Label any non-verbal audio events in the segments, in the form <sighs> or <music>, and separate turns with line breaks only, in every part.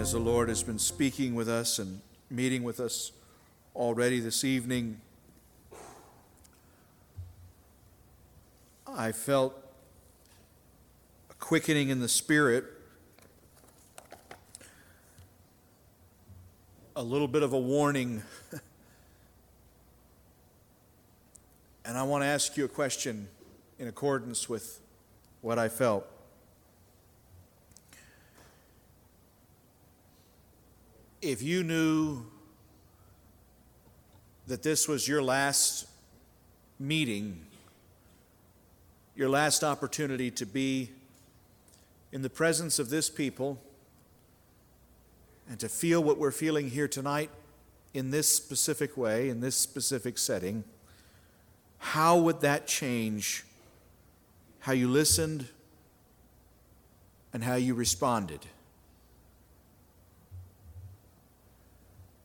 as the Lord has been speaking with us and meeting with us already this evening, I felt a quickening in the spirit, a little bit of a warning. <laughs> and I want to ask you a question in accordance with what I felt. If you knew that this was your last meeting, your last opportunity to be in the presence of this people and to feel what we're feeling here tonight in this specific way, in this specific setting, how would that change how you listened and how you responded?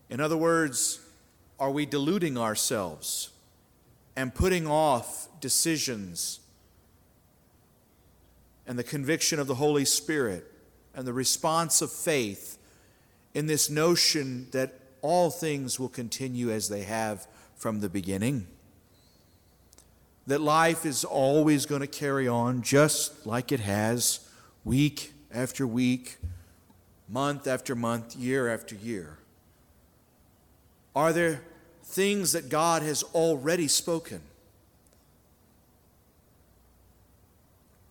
In other words, are we deluding ourselves and putting off decisions and the conviction of the Holy Spirit and the response of faith in this notion that all things will continue as they have from the beginning? That life is always going to carry on just like it has, week after week, month after month, year after year. Are there things that God has already spoken?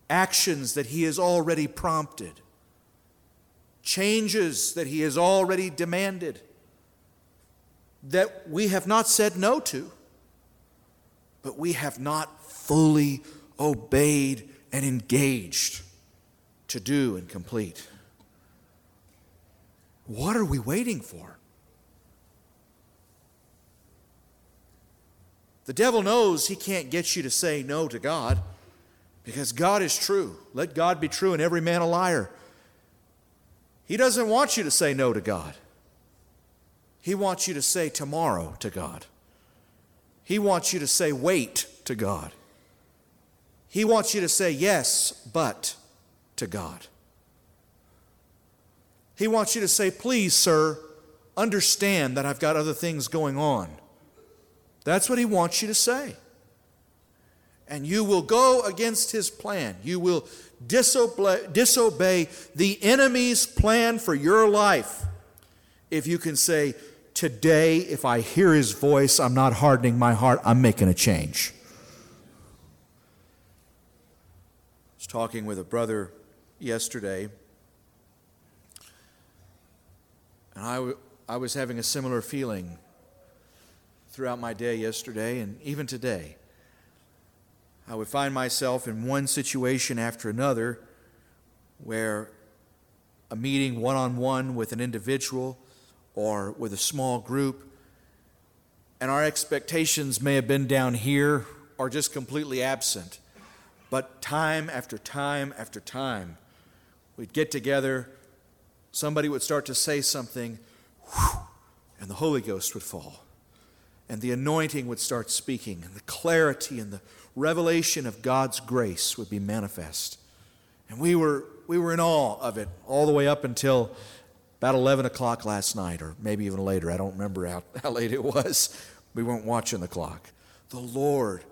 Actions that He has already prompted? Changes that He has already demanded? That we have not said no to, but we have not fully obeyed and engaged to do and complete. What are we waiting for? The devil knows he can't get you to say no to God because God is true. Let God be true and every man a liar. He doesn't want you to say no to God. He wants you to say tomorrow to God. He wants you to say wait to God. He wants you to say yes, but to God. He wants you to say, please, sir, understand that I've got other things going on. That's what he wants you to say. And you will go against his plan. You will disobey, disobey the enemy's plan for your life if you can say, Today, if I hear his voice, I'm not hardening my heart, I'm making a change. I was talking with a brother yesterday, and I, I was having a similar feeling throughout my day yesterday and even today. I would find myself in one situation after another where a meeting one on one with an individual or with a small group, and our expectations may have been down here or just completely absent. But time after time after time, we'd get together, somebody would start to say something, and the Holy Ghost would fall and the anointing would start speaking, and the clarity and the revelation of God's grace would be manifest. And we were, we were in awe of it all the way up until about 11 o'clock last night, or maybe even later. I don't remember how, <laughs> how late it was. We weren't watching the clock. The Lord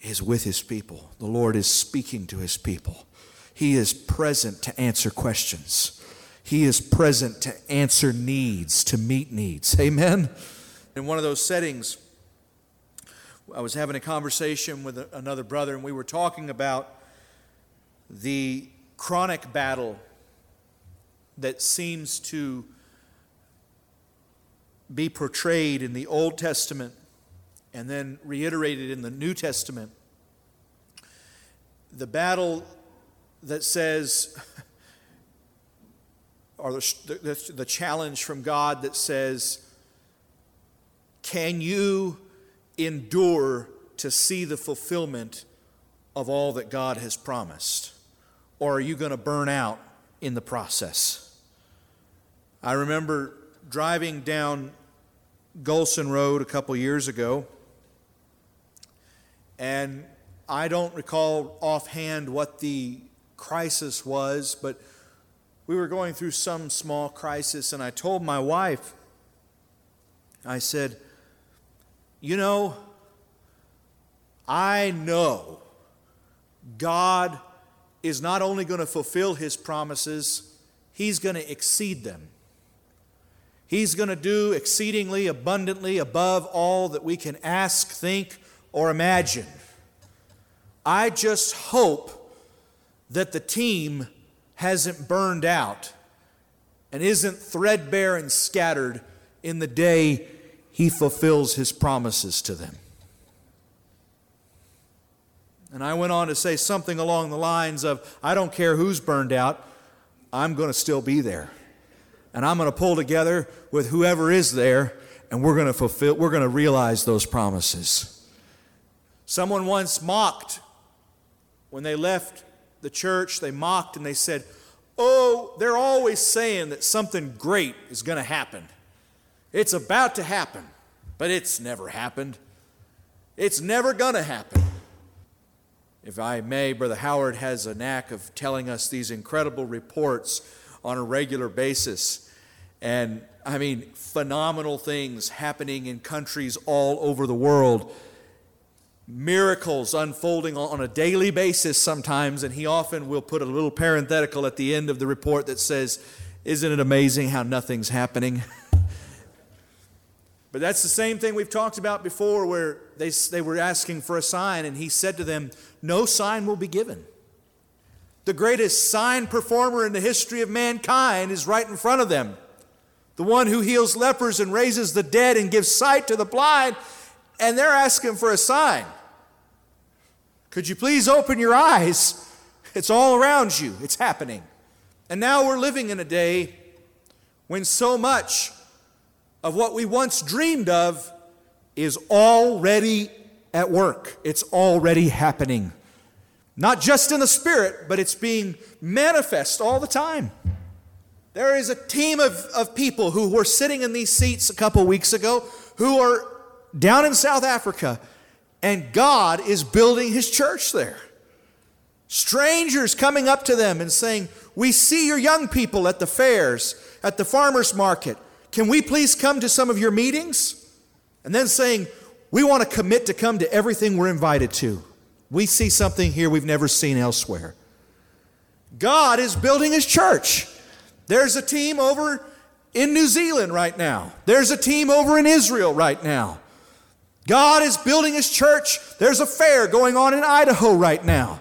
is with his people, the Lord is speaking to his people. He is present to answer questions, He is present to answer needs, to meet needs. Amen in one of those settings, I was having a conversation with another brother, and we were talking about the chronic battle that seems to be portrayed in the Old Testament and then reiterated in the New Testament. The battle that says, <laughs> or the, the, the challenge from God that says, can you endure to see the fulfillment of all that God has promised? Or are you going to burn out in the process? I remember driving down Gulson Road a couple years ago, and I don't recall offhand what the crisis was, but we were going through some small crisis, and I told my wife, I said, You know, I know God is not only going to fulfill his promises, he's going to exceed them. He's going to do exceedingly abundantly above all that we can ask, think, or imagine. I just hope that the team hasn't burned out and isn't threadbare and scattered in the day he fulfills his promises to them. And I went on to say something along the lines of I don't care who's burned out, I'm going to still be there and I'm going to pull together with whoever is there, and we're going to fulfill, we're going to realize those promises. Someone once mocked when they left the church, they mocked and they said, Oh, they're always saying that something great is going to happen. It's about to happen, but it's never happened. It's never going to happen. If I may, Brother Howard has a knack of telling us these incredible reports on a regular basis. And I mean, phenomenal things happening in countries all over the world. Miracles unfolding on a daily basis sometimes, and he often will put a little parenthetical at the end of the report that says, Isn't it amazing how nothing's happening? <laughs> but that's the same thing we've talked about before, where they, they were asking for a sign, and he said to them, No sign will be given the greatest sign performer in the history of mankind is right in front of them. The one who heals lepers and raises the dead and gives sight to the blind, and they're asking for a sign. Could you please open your eyes? It's all around you, it's happening. And now we're living in a day when so much of what we once dreamed of is already at work, it's already happening. Not just in the spirit, but it's being manifest all the time. There is a team of, of people who were sitting in these seats a couple weeks ago who are down in South Africa, and God is building his church there. Strangers coming up to them and saying, We see your young people at the fairs, at the farmers market. Can we please come to some of your meetings? And then saying, We want to commit to come to everything we're invited to. We see something here we've never seen elsewhere. God is building his church. There's a team over in New Zealand right now, there's a team over in Israel right now. God is building his church. There's a fair going on in Idaho right now.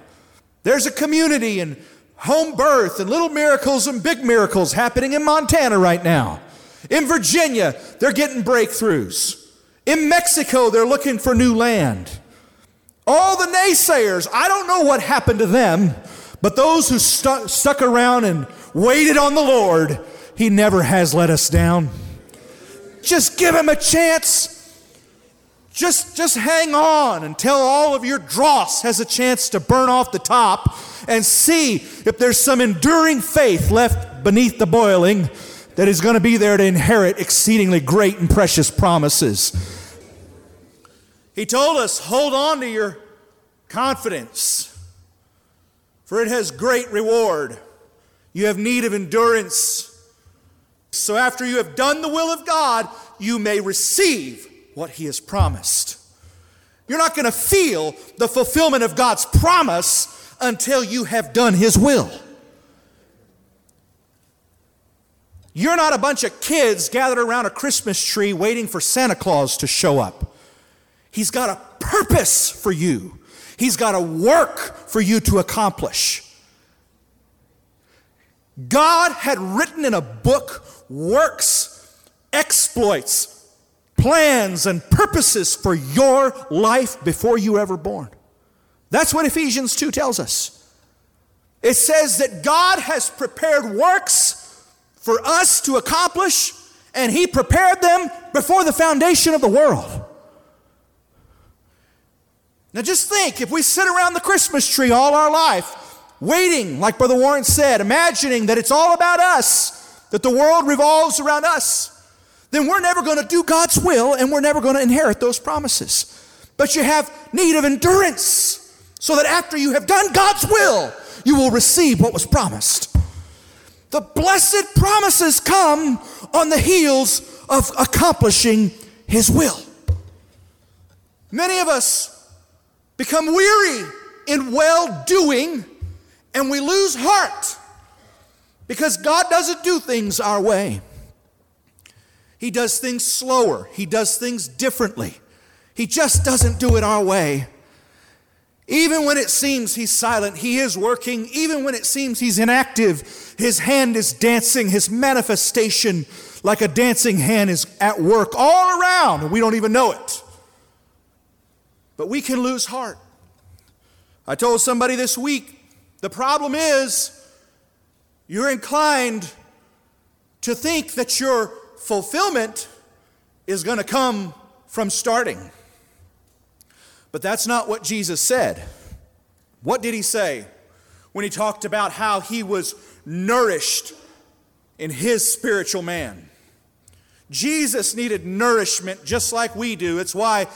There's a community and home birth and little miracles and big miracles happening in Montana right now. In Virginia, they're getting breakthroughs. In Mexico, they're looking for new land. All the naysayers, I don't know what happened to them, but those who stuck, stuck around and waited on the Lord, He never has let us down. Just give Him a chance. Just, just hang on until all of your dross has a chance to burn off the top and see if there's some enduring faith left beneath the boiling that is going to be there to inherit exceedingly great and precious promises. He told us, hold on to your confidence, for it has great reward. You have need of endurance. So after you have done the will of God, you may receive what He has promised. You're not going to feel the fulfillment of God's promise until you have done His will. You're not a bunch of kids gathered around a Christmas tree waiting for Santa Claus to show up. He's got a purpose for you, He's got a work for you to accomplish. God had written in a book works, exploits, plans, and purposes for your life before you were ever born. That's what Ephesians 2 tells us. It says that God has prepared works for us to accomplish, and He prepared them before the foundation of the world. Now just think if we sit around the Christmas tree all our life, waiting, like Brother Warren said, imagining that it's all about us, that the world revolves around us, then we're never going to do God's will and we're never going to inherit those promises. But you have need of endurance so that after you have done God's will, you will receive what was promised. The blessed promises come on the heels of accomplishing His will. Many of us become weary in well doing and we lose heart because God doesn't do things our way. He does things slower, He does things differently. He just doesn't do it our way. Even when it seems he's silent, he is working. Even when it seems he's inactive, his hand is dancing. His manifestation, like a dancing hand, is at work all around, and we don't even know it. But we can lose heart. I told somebody this week the problem is you're inclined to think that your fulfillment is going to come from starting. But that's not what Jesus said. What did he say when he talked about how he was nourished in his spiritual man? Jesus needed nourishment just like we do. It's why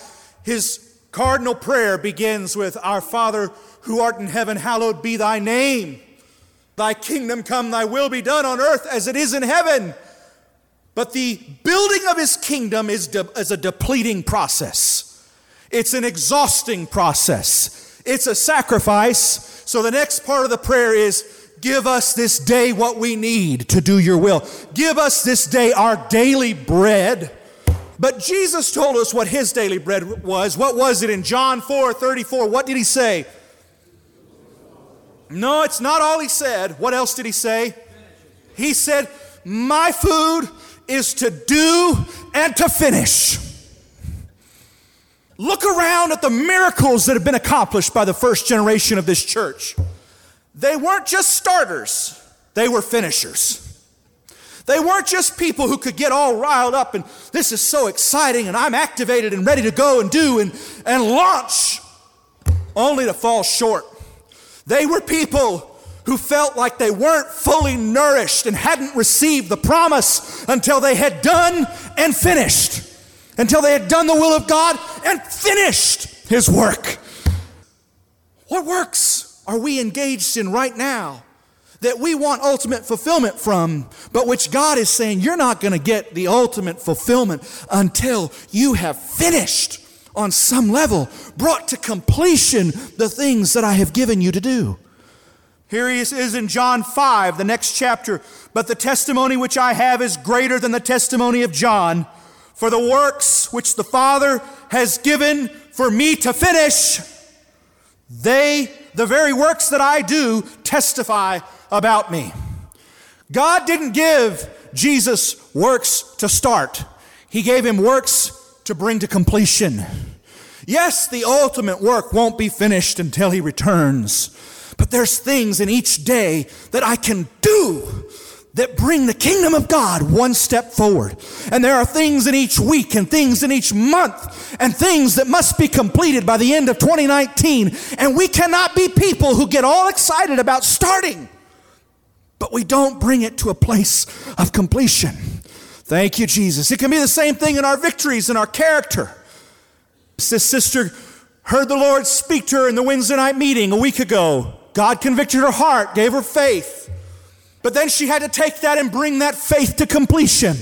his cardinal prayer begins with Our Father who art in heaven, hallowed be thy name. Thy kingdom come, thy will be done on earth as it is in heaven. But the building of his kingdom is, de- is a depleting process. It's an exhausting process. It's a sacrifice. So the next part of the prayer is give us this day what we need to do your will. Give us this day our daily bread. But Jesus told us what his daily bread was. What was it in John 4 34? What did he say? No, it's not all he said. What else did he say? He said, My food is to do and to finish. Look around at the miracles that have been accomplished by the first generation of this church. They weren't just starters, they were finishers. They weren't just people who could get all riled up and this is so exciting and I'm activated and ready to go and do and, and launch, only to fall short. They were people who felt like they weren't fully nourished and hadn't received the promise until they had done and finished until they had done the will of God and finished His work. What works are we engaged in right now that we want ultimate fulfillment from, but which God is saying you're not going to get the ultimate fulfillment until you have finished on some level, brought to completion the things that I have given you to do. Here he is in John 5, the next chapter. But the testimony which I have is greater than the testimony of John. For the works which the Father has given for me to finish, they, the very works that I do, testify about me. God didn't give Jesus works to start, He gave him works to bring to completion. Yes, the ultimate work won't be finished until He returns, but there's things in each day that I can do that bring the kingdom of God one step forward. And there are things in each week and things in each month and things that must be completed by the end of 2019. And we cannot be people who get all excited about starting, but we don't bring it to a place of completion. Thank you, Jesus. It can be the same thing in our victories and our character. This sister heard the Lord speak to her in the Wednesday night meeting a week ago. God convicted her heart, gave her faith. But then she had to take that and bring that faith to completion.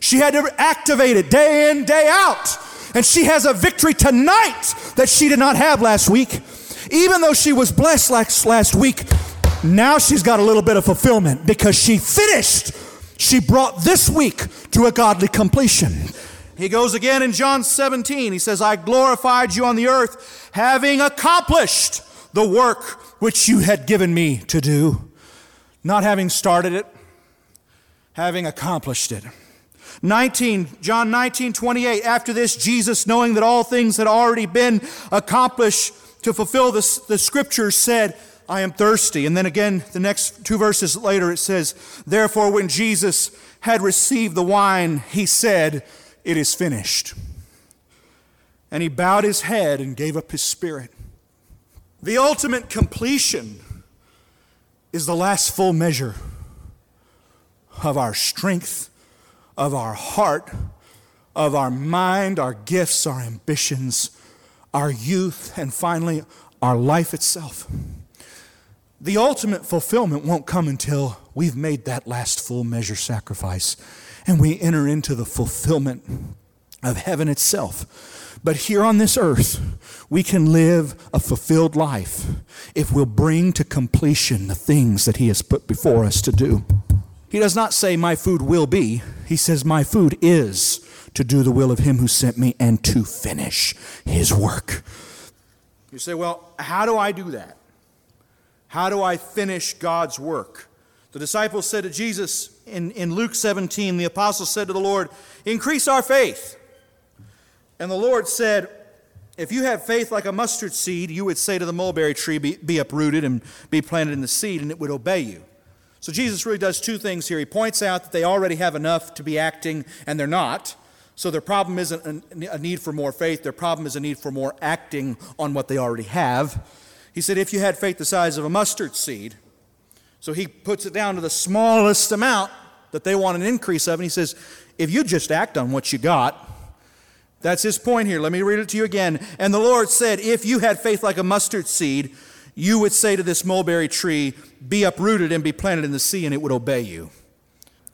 She had to activate it day in, day out. And she has a victory tonight that she did not have last week. Even though she was blessed last, last week, now she's got a little bit of fulfillment because she finished. She brought this week to a godly completion. He goes again in John 17. He says, I glorified you on the earth, having accomplished the work which you had given me to do not having started it, having accomplished it. 19, John 19, 28. After this, Jesus, knowing that all things had already been accomplished to fulfill the scriptures, said, I am thirsty. And then again, the next two verses later, it says, Therefore, when Jesus had received the wine, he said, It is finished. And he bowed his head and gave up his spirit. The ultimate completion is the last full measure of our strength, of our heart, of our mind, our gifts, our ambitions, our youth, and finally, our life itself.
the ultimate fulfillment won't come until we've made that last full measure sacrifice and we enter into the fulfillment of heaven itself. But here on this earth, we can live a fulfilled life if we'll bring to completion the things that He has put before us to do. He does not say, My food will be. He says, My food is to do the will of Him who sent me and to finish His work.
You say, Well, how do I do that? How do I finish God's work? The disciples said to Jesus in, in Luke 17, the apostles said to the Lord, Increase our faith. And the Lord said, If you have faith like a mustard seed, you would say to the mulberry tree, Be, be uprooted and be planted in the seed, and it would obey you. So Jesus really does two things here. He points out that they already have enough to be acting, and they're not. So their problem isn't a need for more faith, their problem is a need for more acting on what they already have. He said, If you had faith the size of a mustard seed, so he puts it down to the smallest amount that they want an increase of, and he says, If you just act on what you got, that's his point here. Let me read it to you again. And the Lord said, If you had faith like a mustard seed, you would say to this mulberry tree, Be uprooted and be planted in the sea, and it would obey you.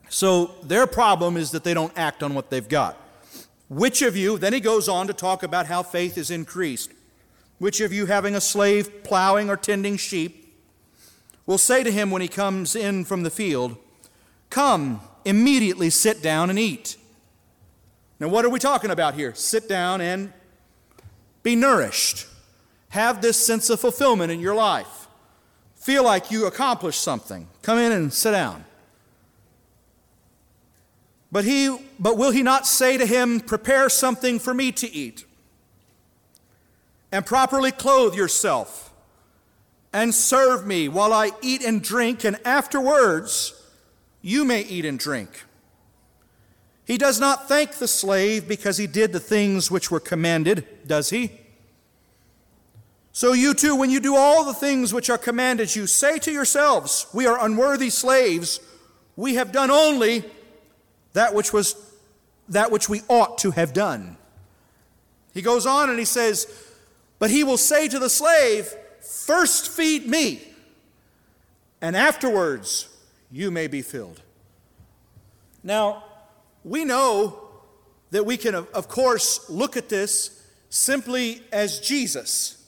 So their problem is that they don't act on what they've got. Which of you, then he goes on to talk about how faith is increased. Which of you, having a slave plowing or tending sheep, will say to him when he comes in from the field, Come, immediately sit down and eat? Now, what are we talking about here? Sit down and be nourished. Have this sense of fulfillment in your life. Feel like you accomplished something. Come in and sit down. But he but will he not say to him, Prepare something for me to eat? And properly clothe yourself, and serve me while I eat and drink, and afterwards you may eat and drink. He does not thank the slave because he did the things which were commanded, does he? So you too, when you do all the things which are commanded you, say to yourselves, We are unworthy slaves. We have done only that which was that which we ought to have done. He goes on and he says, But he will say to the slave, First feed me, and afterwards you may be filled. Now, we know that we can, of course, look at this simply as Jesus.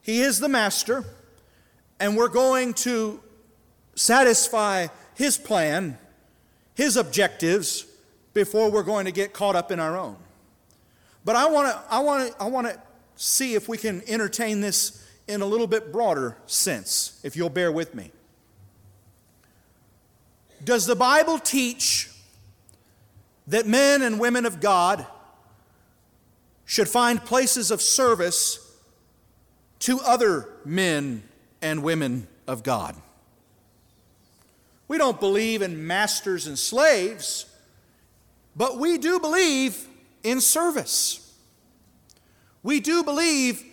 He is the master, and we're going to satisfy his plan, his objectives, before we're going to get caught up in our own. But I want to I want to I want to see if we can entertain this in a little bit broader sense, if you'll bear with me. Does the Bible teach that men and women of God should find places of service to other men and women of God. We don't believe in masters and slaves, but we do believe in service. We do believe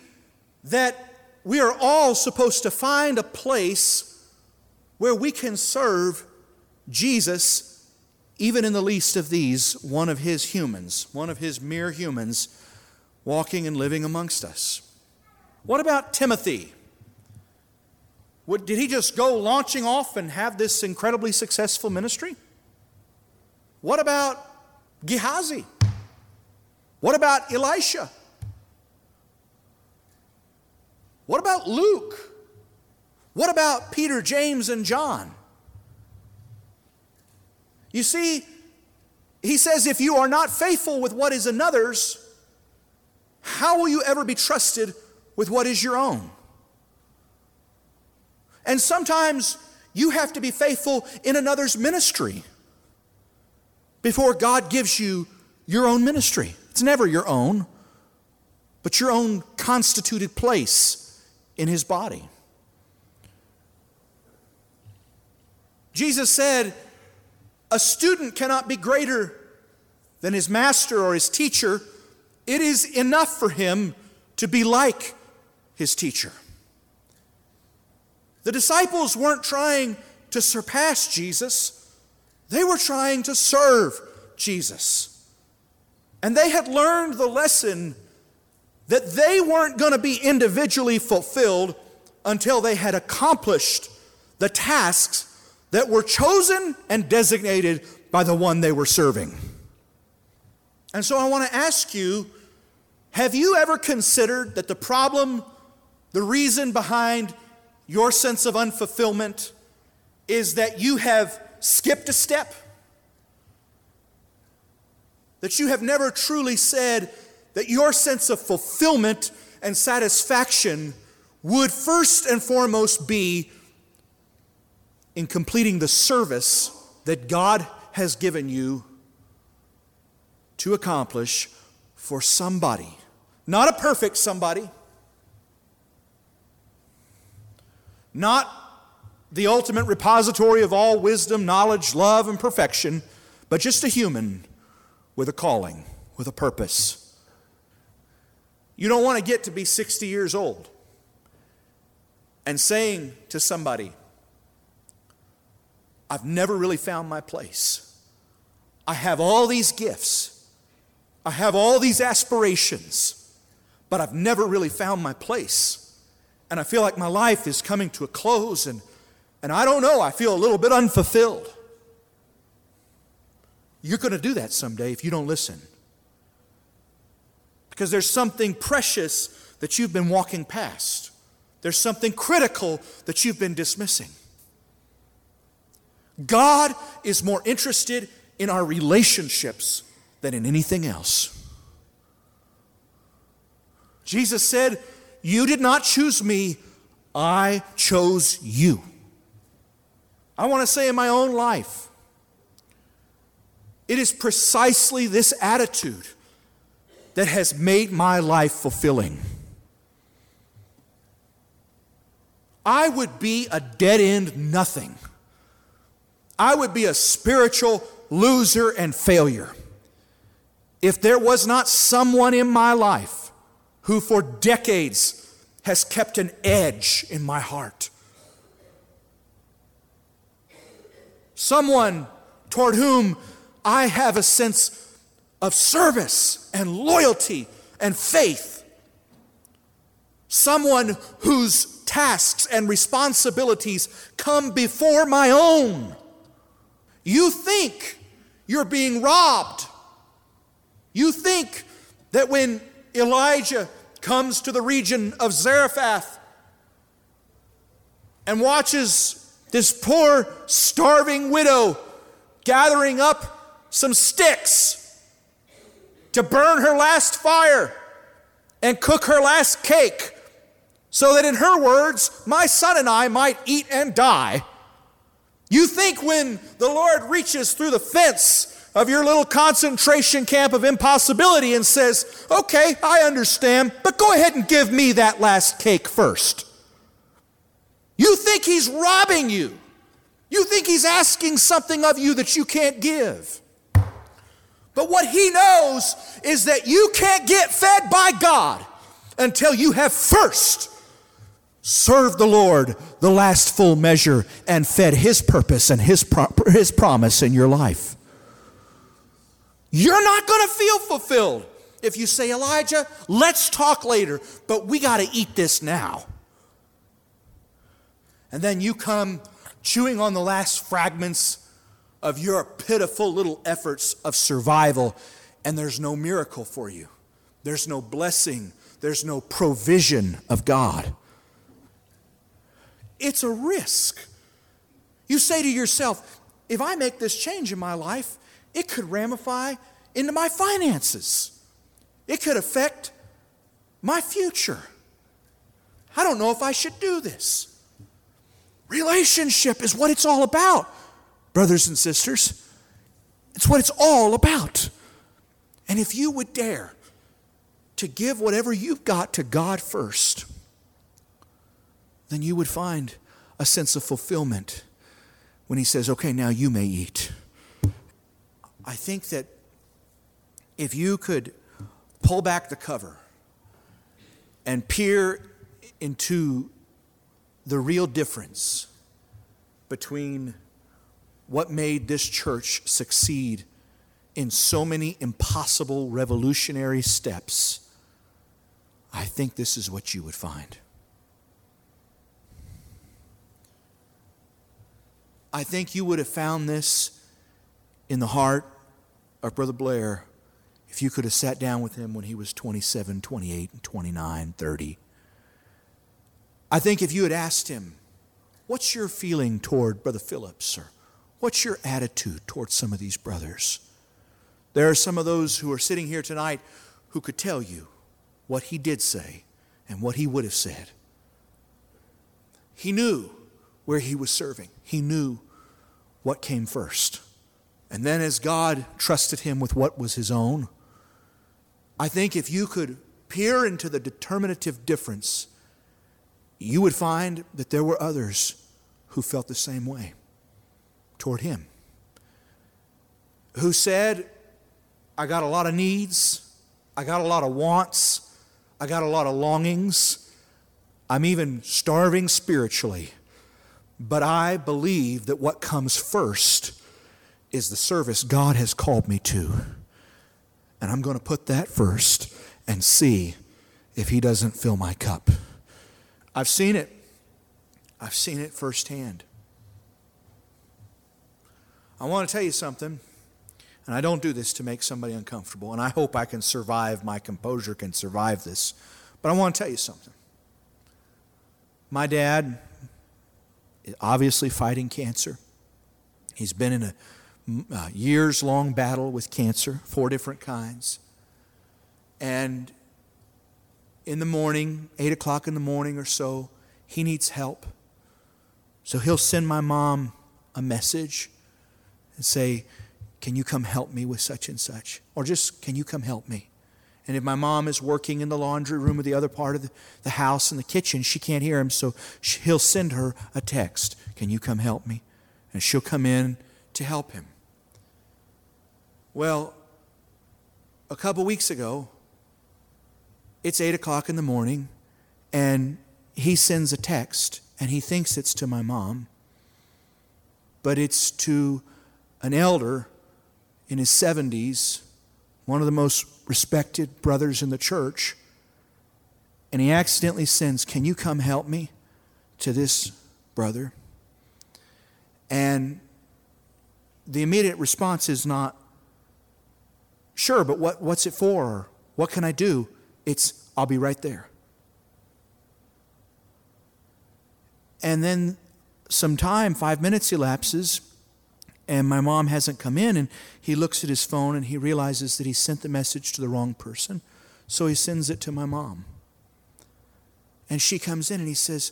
that we are all supposed to find a place where we can serve Jesus even in the least of these, one of his humans, one of his mere humans, walking and living amongst us. What about Timothy? Did he just go launching off and have this incredibly successful ministry? What about Gehazi? What about Elisha? What about Luke? What about Peter, James, and John? You see, he says, if you are not faithful with what is another's, how will you ever be trusted with what is your own? And sometimes you have to be faithful in another's ministry before God gives you your own ministry. It's never your own, but your own constituted place in His body. Jesus said, a student cannot be greater than his master or his teacher. It is enough for him to be like his teacher. The disciples weren't trying to surpass Jesus, they were trying to serve Jesus. And they had learned the lesson that they weren't going to be individually fulfilled until they had accomplished
the tasks that were chosen and designated by the one they were serving. And so I want to ask you have you ever considered that the problem, the reason behind your sense of unfulfillment is that you have skipped a step? That you have never truly said that your sense of fulfillment and satisfaction would first and foremost be in completing the service that God has given you to accomplish for somebody. Not a perfect somebody, not the ultimate repository of all wisdom, knowledge, love, and perfection, but just a human with a calling, with a purpose. You don't want to get to be 60 years old and saying to somebody, I've never really found my place. I have all these gifts, I have all these aspirations, but I've never really found my place. And I feel like my life is coming to a close, and, and I don't know, I feel a little bit unfulfilled. You're going to do that someday if you don't listen. Because there's something precious that you've been walking past. There's something critical that you've been dismissing. God is more interested in our relationships than in anything else. Jesus said, You did not choose me, I chose you. I want to say in my own life, it is precisely this attitude that has made my life fulfilling. I would be a dead end nothing. I would be a spiritual loser and failure if there was not someone in my life who for decades has kept an edge in my heart. Someone toward whom I have a sense of service and loyalty and faith. Someone whose tasks and responsibilities come before my own. You think you're being robbed. You think that when Elijah comes to the region of Zarephath and watches this poor, starving widow gathering up some sticks to burn her last fire and cook her last cake so that, in her words, my son and I might eat and die. You think when the Lord reaches through the fence of your little concentration camp of impossibility and says, Okay, I understand, but go ahead and give me that last cake first. You think He's robbing you. You think He's asking something of you that you can't give. But what He knows is that you can't get fed by God until you have first served the Lord the last full measure and fed His purpose and His, pro- his promise in your life. You're not going to feel fulfilled if you say, Elijah, let's talk later, but we got to eat this now. And then you come chewing on the last fragments of your pitiful little efforts of survival, and there's no miracle for you. There's no blessing. There's no provision of God. It's a risk. You say to yourself, if I make this change in my life, it could ramify into my finances. It could affect my future. I don't know if I should do this. Relationship is what it's all about, brothers and sisters. It's what it's all about. And if you would dare to give whatever you've got to God first, then you would find a sense of fulfillment when He says, Okay, now you may eat. I think that if you could pull back the cover and peer into the real difference between what made this church succeed in so many impossible revolutionary steps, I think this is what you would find.
I think you would have found this in the heart of Brother Blair if you could have sat down with him when he was 27, 28, 29, 30. I think if you had asked him, What's your feeling toward Brother Phillips? Or what's your attitude toward some of these brothers? There are some of those who are sitting here tonight who could tell you what he did say and what he would have said. He knew where he was serving, he knew what came first. And then, as God trusted him with what was his own, I think if you could peer into the determinative difference, you would find that there were others who felt the same way toward him. Who said, I got a lot of needs, I got a lot of wants, I got a lot of longings, I'm even starving spiritually. But I believe that what comes first is the service God has called me to. And I'm going to put that first and see if He doesn't fill my cup. I've seen it. I've seen it firsthand. I want to tell you something, and I don't do this to make somebody uncomfortable, and I hope I can survive, my composure can survive this. But I want to tell you something. My dad obviously fighting cancer. He's been in a, a years long battle with cancer, four different kinds. And in the morning, 8 o'clock in the morning or so, he needs help. So he'll send my mom a message and say, Can you come help me with such and such? Or just, Can you come help me? And if my mom is working in the laundry room or the other part of the, the house in the kitchen, she can't hear him, so she, he'll send her a text Can you come help me? And she'll come in to help him. Well, a couple weeks ago, it's 8 o'clock in the morning, and he sends a text and he thinks it's to my mom, but it's to an elder in his 70s, one of the most respected brothers in the church, and he accidentally sends, Can you come help me? to this brother. And the immediate response is not, Sure, but what, what's it for? Or, What can I do? It's, I'll be right there. And then some time, five minutes elapses, and my mom hasn't come in. And he looks at his phone and he realizes that he sent the message to the wrong person. So he sends it to my mom. And she comes in and he says,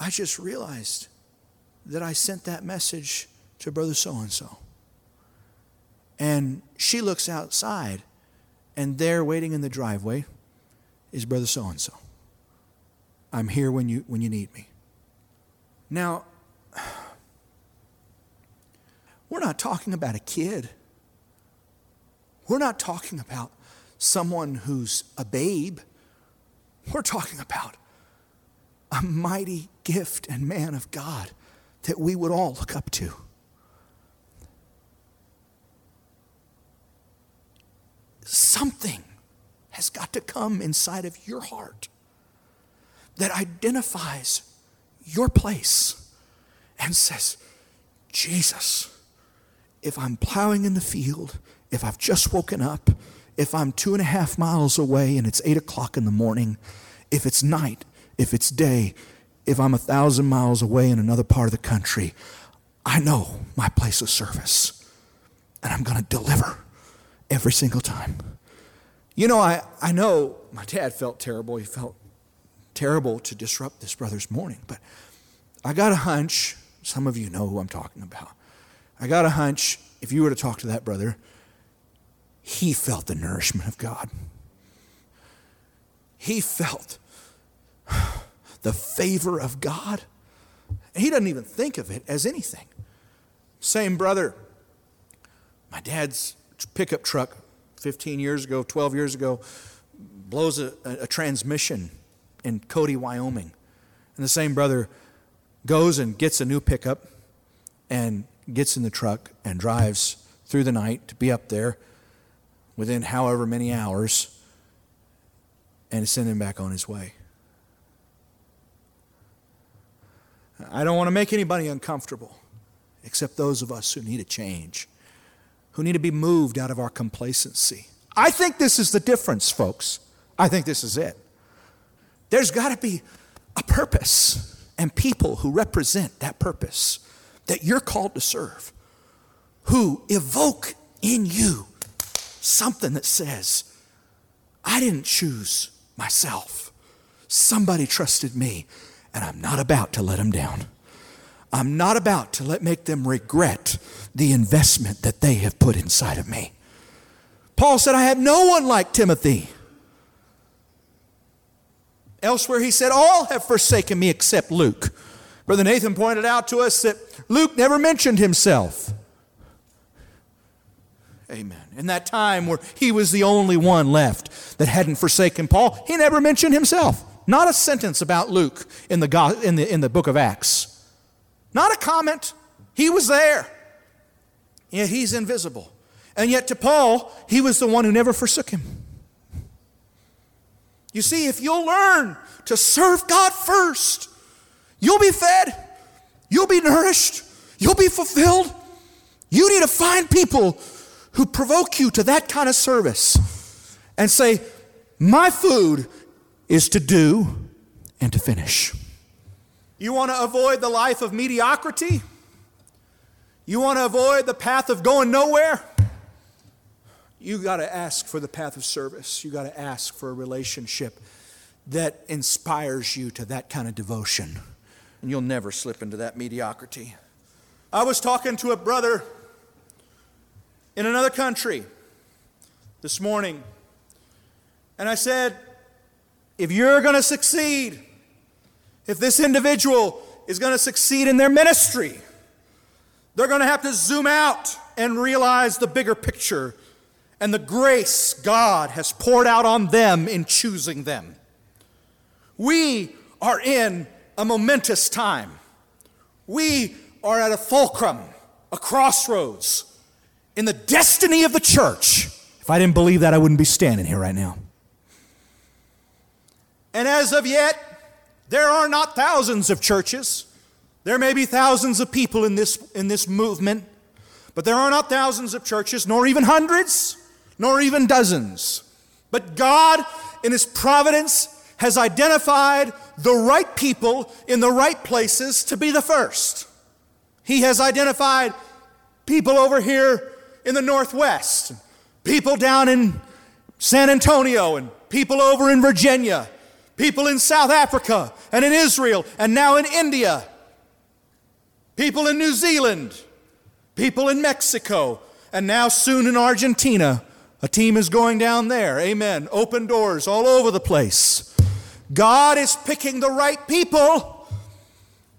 I just realized that I sent that message to brother so and so. And she looks outside, and there waiting in the driveway is brother so and so. I'm here when you, when you need me. Now, we're not talking about a kid. We're not talking about someone who's a babe. We're talking about a mighty gift and man of God that we would all look up to. Something has got to come inside of your heart that identifies your place and says, Jesus, if I'm plowing in the field, if I've just woken up, if I'm two and a half miles away and it's eight o'clock in the morning, if it's night, if it's day, if I'm a thousand miles away in another part of the country, I know my place of service and I'm going to deliver every single time. You know, I, I know my dad felt terrible. He felt terrible to disrupt this brother's morning, but I got a hunch. Some of you know who I'm talking about. I got a hunch if you were to talk to that brother, he felt the nourishment of God. He felt the favor of God. He doesn't even think of it as anything. Same brother, my dad's pickup truck 15 years ago, 12 years ago, blows a, a, a transmission in Cody, Wyoming. And the same brother goes and gets a new pickup and gets in the truck and drives through the night to be up there within however many hours and send him back on his way. I don't want to make anybody uncomfortable.
except those of us who need a change, who need to be moved out of our complacency. I think this is the difference, folks. I think this is it. There's got to be a purpose and people who represent that purpose that you're called to serve, who evoke in you something that says, I didn't choose myself. Somebody trusted me, and I'm not about to let them down. I'm not about to let make them regret the investment that they have put inside of me. Paul said, I have no one like Timothy. Elsewhere, he said, All have forsaken me except Luke. Brother Nathan pointed out to us that Luke never mentioned himself. Amen. In that time where he was the only one left that hadn't forsaken Paul, he never mentioned himself. Not a sentence about Luke in the, in the, in the book of Acts. Not a comment. He was there. Yet he's invisible. And yet to Paul, he was the one who never forsook him. You see, if you'll learn to serve God first, you'll be fed, you'll be nourished, you'll be fulfilled. You need to find people who provoke you to that kind of service and say, My food is to do and to finish. You want to avoid the life of mediocrity? You want to avoid the path of going nowhere? You got to ask for the path of service. You got to ask for a relationship that inspires you to that kind of devotion. And you'll never slip into that mediocrity. I was talking to a brother in another country this morning, and I said, if you're going to succeed, if this individual is going to succeed in their ministry, they're going to have to zoom out and realize the bigger picture and the grace God has poured out on them in choosing them. We are in a momentous time. We are at a fulcrum, a crossroads in the destiny of the church. If I didn't believe that, I wouldn't be standing here right now. And as of yet, there are not thousands of churches. There may be thousands of people in this, in this movement, but there are not thousands of churches, nor even hundreds, nor even dozens. But God, in His providence, has identified the right people in the right places to be the first. He has identified people over here in the Northwest, people down in San Antonio, and people over in Virginia, people in South Africa and in Israel, and now in India, people in New Zealand, people in Mexico, and now soon in Argentina. A team is going down there. Amen. Open doors all over the place. God is picking the right people.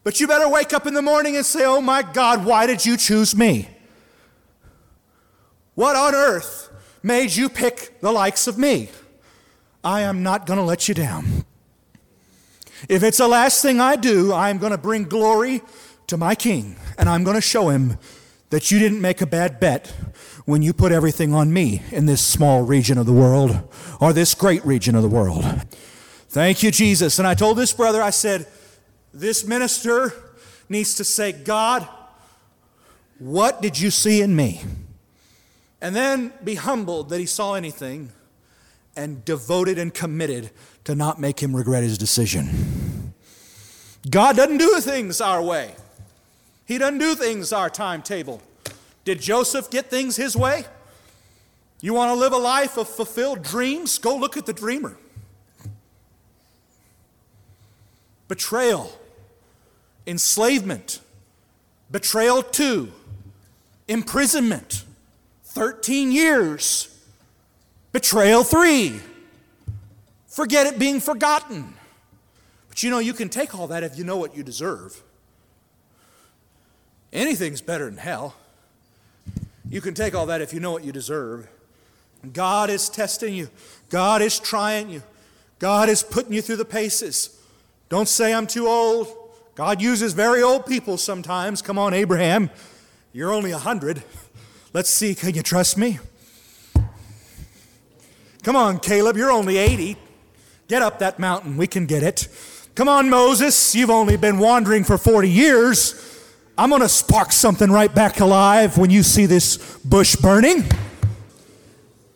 But you better wake up in the morning and say, Oh my God, why did you choose me? What on earth made you pick the likes of me? I am not going to let you down. If it's the last thing I do, I'm going to bring glory to my king, and I'm going to show him that you didn't make a bad bet when you put everything on me in this small region of the world or this great region of the world. Thank you, Jesus. And I told this brother, I said, this minister needs to say, God, what did you see in me? And then be humbled that he saw anything and devoted and committed to not make him regret his decision. God doesn't do things our way, He doesn't do things our timetable. Did Joseph get things his way? You want to live a life of fulfilled dreams? Go look at the dreamer. Betrayal, enslavement, betrayal two, imprisonment, 13 years, betrayal three, forget it being forgotten. But you know, you can take all that if you know what you deserve. Anything's better than hell. You can take all that if you know what you deserve. God is testing you, God is trying you, God is putting you through the paces. Don't say, I'm too old. God uses very old people sometimes. Come on, Abraham, you're only a 100. Let's see, can you trust me? Come on, Caleb, you're only 80. Get up that mountain. We can get it. Come on, Moses. You've only been wandering for 40 years. I'm going to spark something right back alive when you see this bush burning.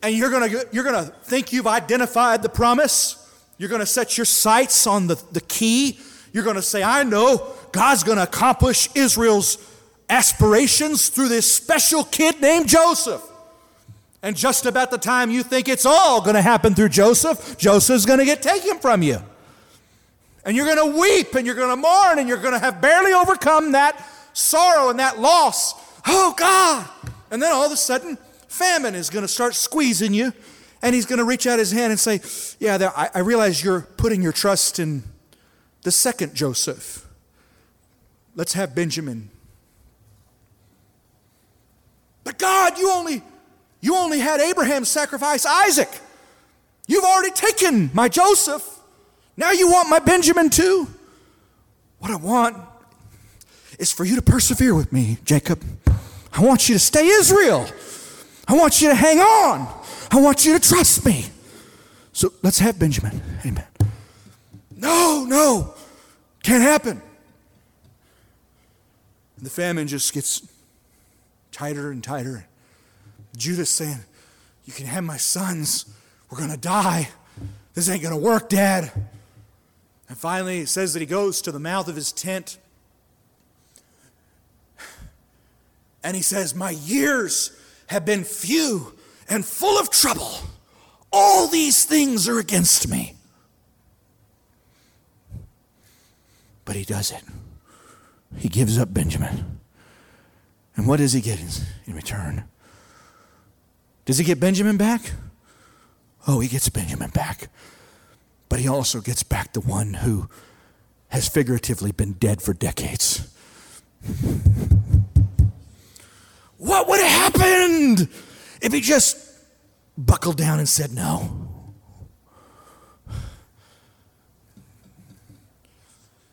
And you're going to you're going to think you've identified the promise. You're going to set your sights on the, the key. You're going to say, I know God's going to accomplish Israel's aspirations through this special kid named Joseph. And just about the time you think it's all going to happen through Joseph, Joseph's going to get taken from you. And you're going to weep and you're going to mourn and you're going to have barely overcome that sorrow and that loss. Oh, God. And then all of a sudden, famine is going to start squeezing you. And he's going to reach out his hand and say, Yeah, I, realize you're putting your trust in the second Joseph. Let's have Benjamin. But God, you only you only had Abraham sacrifice Isaac. You've already taken my Joseph. Now you want my Benjamin too? What I want is for you to persevere with me, Jacob. I want you to stay Israel. I want you to hang on. I want you to trust me. So let's have Benjamin. Amen. No, no, can't happen. And the famine just gets tighter and tighter. Judah saying, You can have my sons. We're going to die. This ain't going to work, Dad. And finally, it says that he goes to the mouth of his tent and he says, My years have been few and full of trouble. All these things are against me. But he does it. He gives up Benjamin. And what does he get in return? Does he get Benjamin back? Oh, he gets Benjamin back. But he also gets back the one who has figuratively been dead for decades. What would have happened if he just buckled down and said no?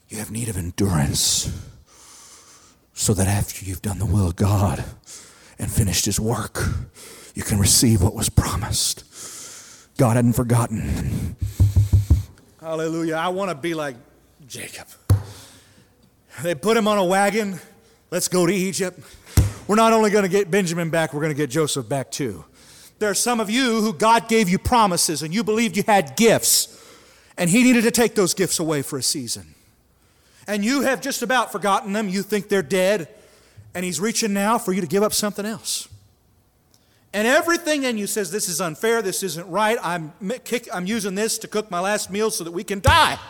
You have need of endurance so that after you've done the will of God and finished his work, you can receive what was promised. God hadn't forgotten. Hallelujah. I want to be like Jacob. They put him on a wagon. Let's go to Egypt. We're not only going to get Benjamin back, we're going to get Joseph back too. There are some of you who God gave you promises and you believed you had gifts, and He needed to take those gifts away for a season. And you have just about forgotten them. You think they're dead, and He's reaching now for you to give up something else. And everything in you says, This is unfair, this isn't right, I'm, I'm using this to cook my last meal so that we can die.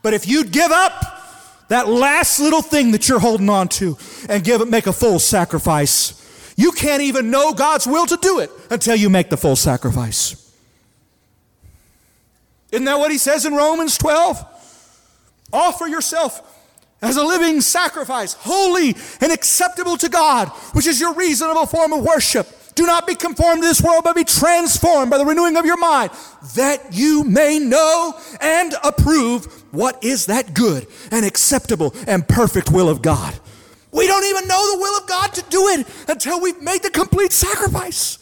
But if you'd give up that last little thing that you're holding on to and give it, make a full sacrifice, you can't even know God's will to do it until you make the full sacrifice. Isn't that what he says in Romans 12? Offer yourself as a living sacrifice, holy and acceptable to God, which is your reasonable form of worship. Do not be conformed to this world, but be transformed by the renewing of your mind, that you may know and approve what is that good and acceptable and perfect will of God. We don't even know the will of God to do it until we've made the complete sacrifice.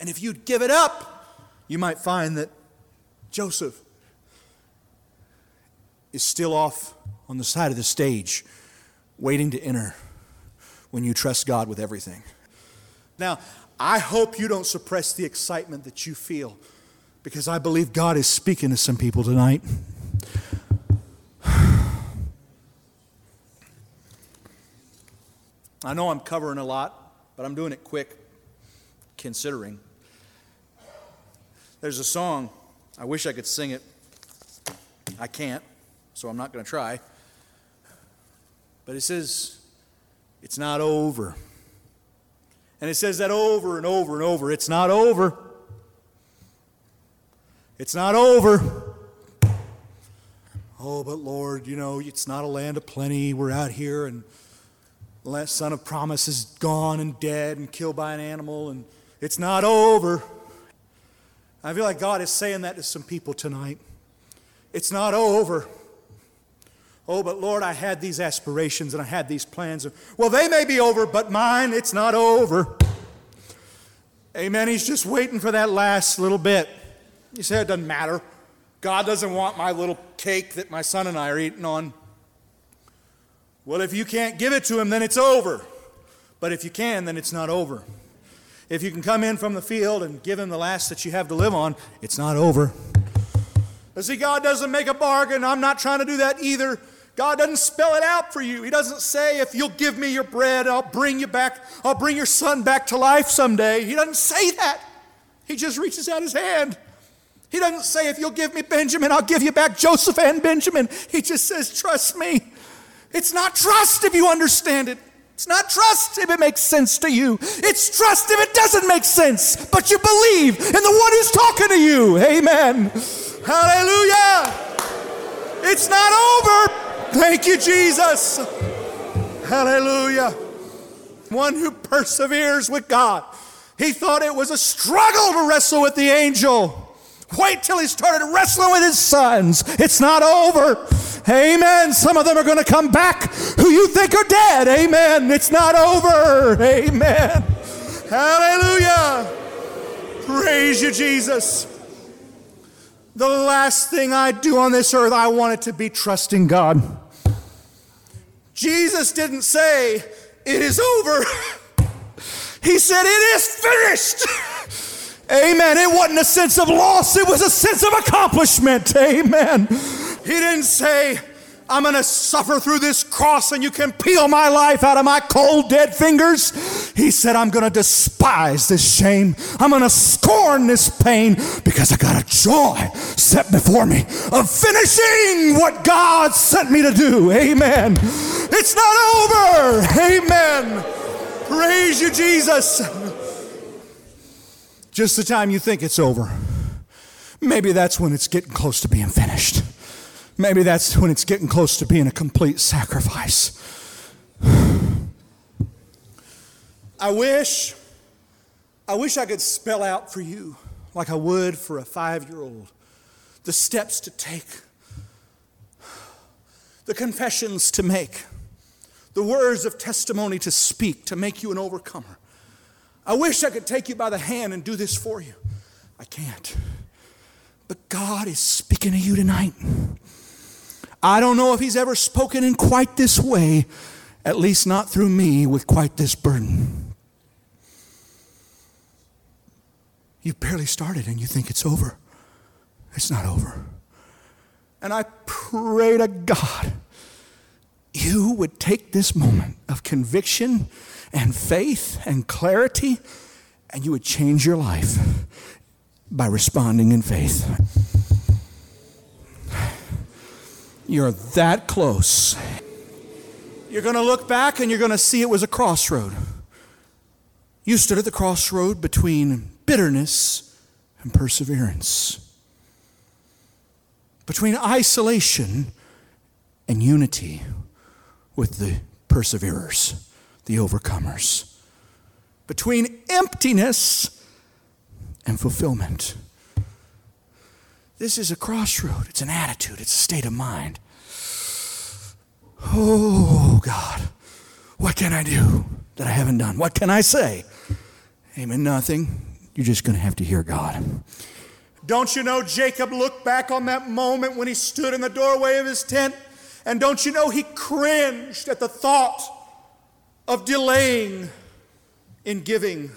And if you'd give it up, you might find that Joseph is still off on the side of the stage, waiting to enter when you trust God with everything. Now, I hope you don't suppress the excitement that you feel because I believe God is speaking to some people tonight. <sighs> I know I'm covering a lot, but I'm doing it quick, considering. There's a song, I wish I could sing it. I can't, so I'm not going to try. But it says, It's not over. And it says that over and over and over. It's not over. It's not over. Oh, but Lord, you know, it's not a land of plenty. We're out here, and the son of promise is gone and dead and killed by an animal, and it's not over. I feel like God is saying that to some people tonight. It's not over. Oh, but Lord, I had these aspirations and I had these plans. Well, they may be over, but mine, it's not over. Amen. He's just waiting for that last little bit. You say it doesn't matter. God doesn't want my little cake that my son and I are eating on. Well, if you can't give it to him, then it's over. But if you can, then it's not over. If you can come in from the field and give him the last that you have to live on, it's not over. But see, God doesn't make a bargain. I'm not trying to do that either. God doesn't spell it out for you. He doesn't say, if you'll give me your bread, I'll bring you back, I'll bring your son back to life someday. He doesn't say that. He just reaches out his hand. He doesn't say, if you'll give me Benjamin, I'll give you back Joseph and Benjamin. He just says, trust me. It's not trust if you understand it. It's not trust if it makes sense to you. It's trust if it doesn't make sense, but you believe in the one who's talking to you. Amen. Hallelujah. It's not over. Thank you, Jesus. Hallelujah. One who perseveres with God. He thought it was a struggle to wrestle with the angel. Wait till he started wrestling with his sons. It's not over. Amen. Some of them are going to come back who you think are dead. Amen. It's not over. Amen. Hallelujah. Praise you, Jesus. The last thing I do on this earth, I want it to be trusting God. Jesus didn't say, It is over. <laughs> he said, It is finished. <laughs> Amen. It wasn't a sense of loss, it was a sense of accomplishment. <laughs> Amen. He didn't say, I'm going to suffer through this cross and you can peel my life out of my cold, dead fingers. He said, I'm going to despise this shame. I'm going to scorn this pain because I got a joy set before me of finishing what God sent me to do. Amen. It's not over. Amen. Praise you, Jesus. Just the time you think it's over, maybe that's when it's getting close to being finished. Maybe that's when it's getting close to being a complete sacrifice. <sighs> I wish, I wish I could spell out for you, like I would for a five year old, the steps to take, the confessions to make, the words of testimony to speak to make you an overcomer. I wish I could take you by the hand and do this for you. I can't. But God is speaking to you tonight. I don't know if he's ever spoken in quite this way, at least not through me with quite this burden. You've barely started and you think it's over. It's not over. And I pray to God you would take this moment of conviction and faith and clarity and you would change your life by responding in faith. You're that close. You're going to look back and you're going to see it was a crossroad. You stood at the crossroad between bitterness and perseverance, between isolation and unity with the perseverers, the overcomers, between emptiness and fulfillment. This is a crossroad. It's an attitude, it's a state of mind. Oh, God, what can I do that I haven't done? What can I say? Amen, nothing. You're just going to have to hear God. Don't you know Jacob looked back on that moment when he stood in the doorway of his tent? And don't you know he cringed at the thought of delaying in giving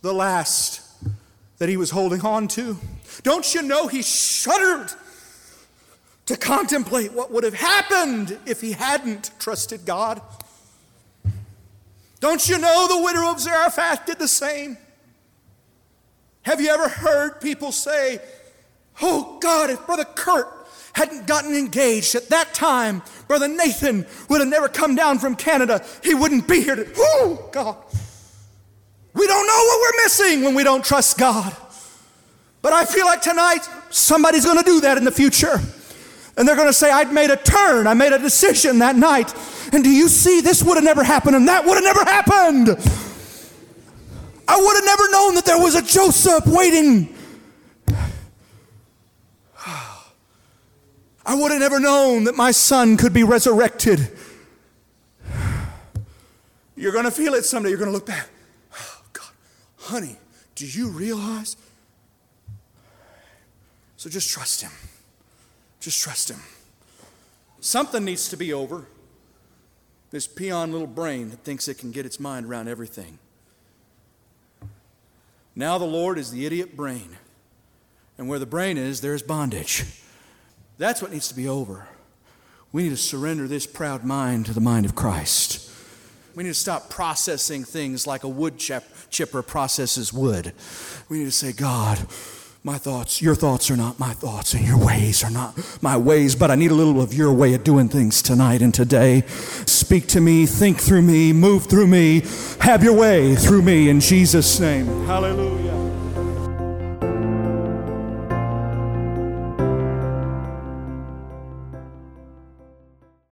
the last that he was holding on to? Don't you know he shuddered to contemplate what would have happened if he hadn't trusted God? Don't you know the widow of Zarephath did the same? Have you ever heard people say, Oh God, if Brother Kurt hadn't gotten engaged at that time, Brother Nathan would have never come down from Canada. He wouldn't be here to, oh God. We don't know what we're missing when we don't trust God. But I feel like tonight somebody's going to do that in the future. And they're going to say, I'd made a turn, I made a decision that night. And do you see, this would have never happened and that would have never happened. I would have never known that there was a Joseph waiting. <sighs> I would have never known that my son could be resurrected. You're going to feel it someday. You're going to look back. <sighs> Oh, God, honey, do you realize so just trust Him. Just trust Him. Something needs to be over.
This peon little brain that thinks it can get its mind around everything. Now the Lord is the idiot brain. And where the brain is, there's bondage. That's what needs to be over. We need to surrender this proud mind to the mind of Christ. We need to stop processing things like a wood chipper processes wood. We need to say, God, my thoughts, your thoughts are not my thoughts, and your ways are not my ways, but I need a little of your way of doing things tonight and today. Speak to me, think through me, move through me, have your way through me in Jesus' name. Hallelujah.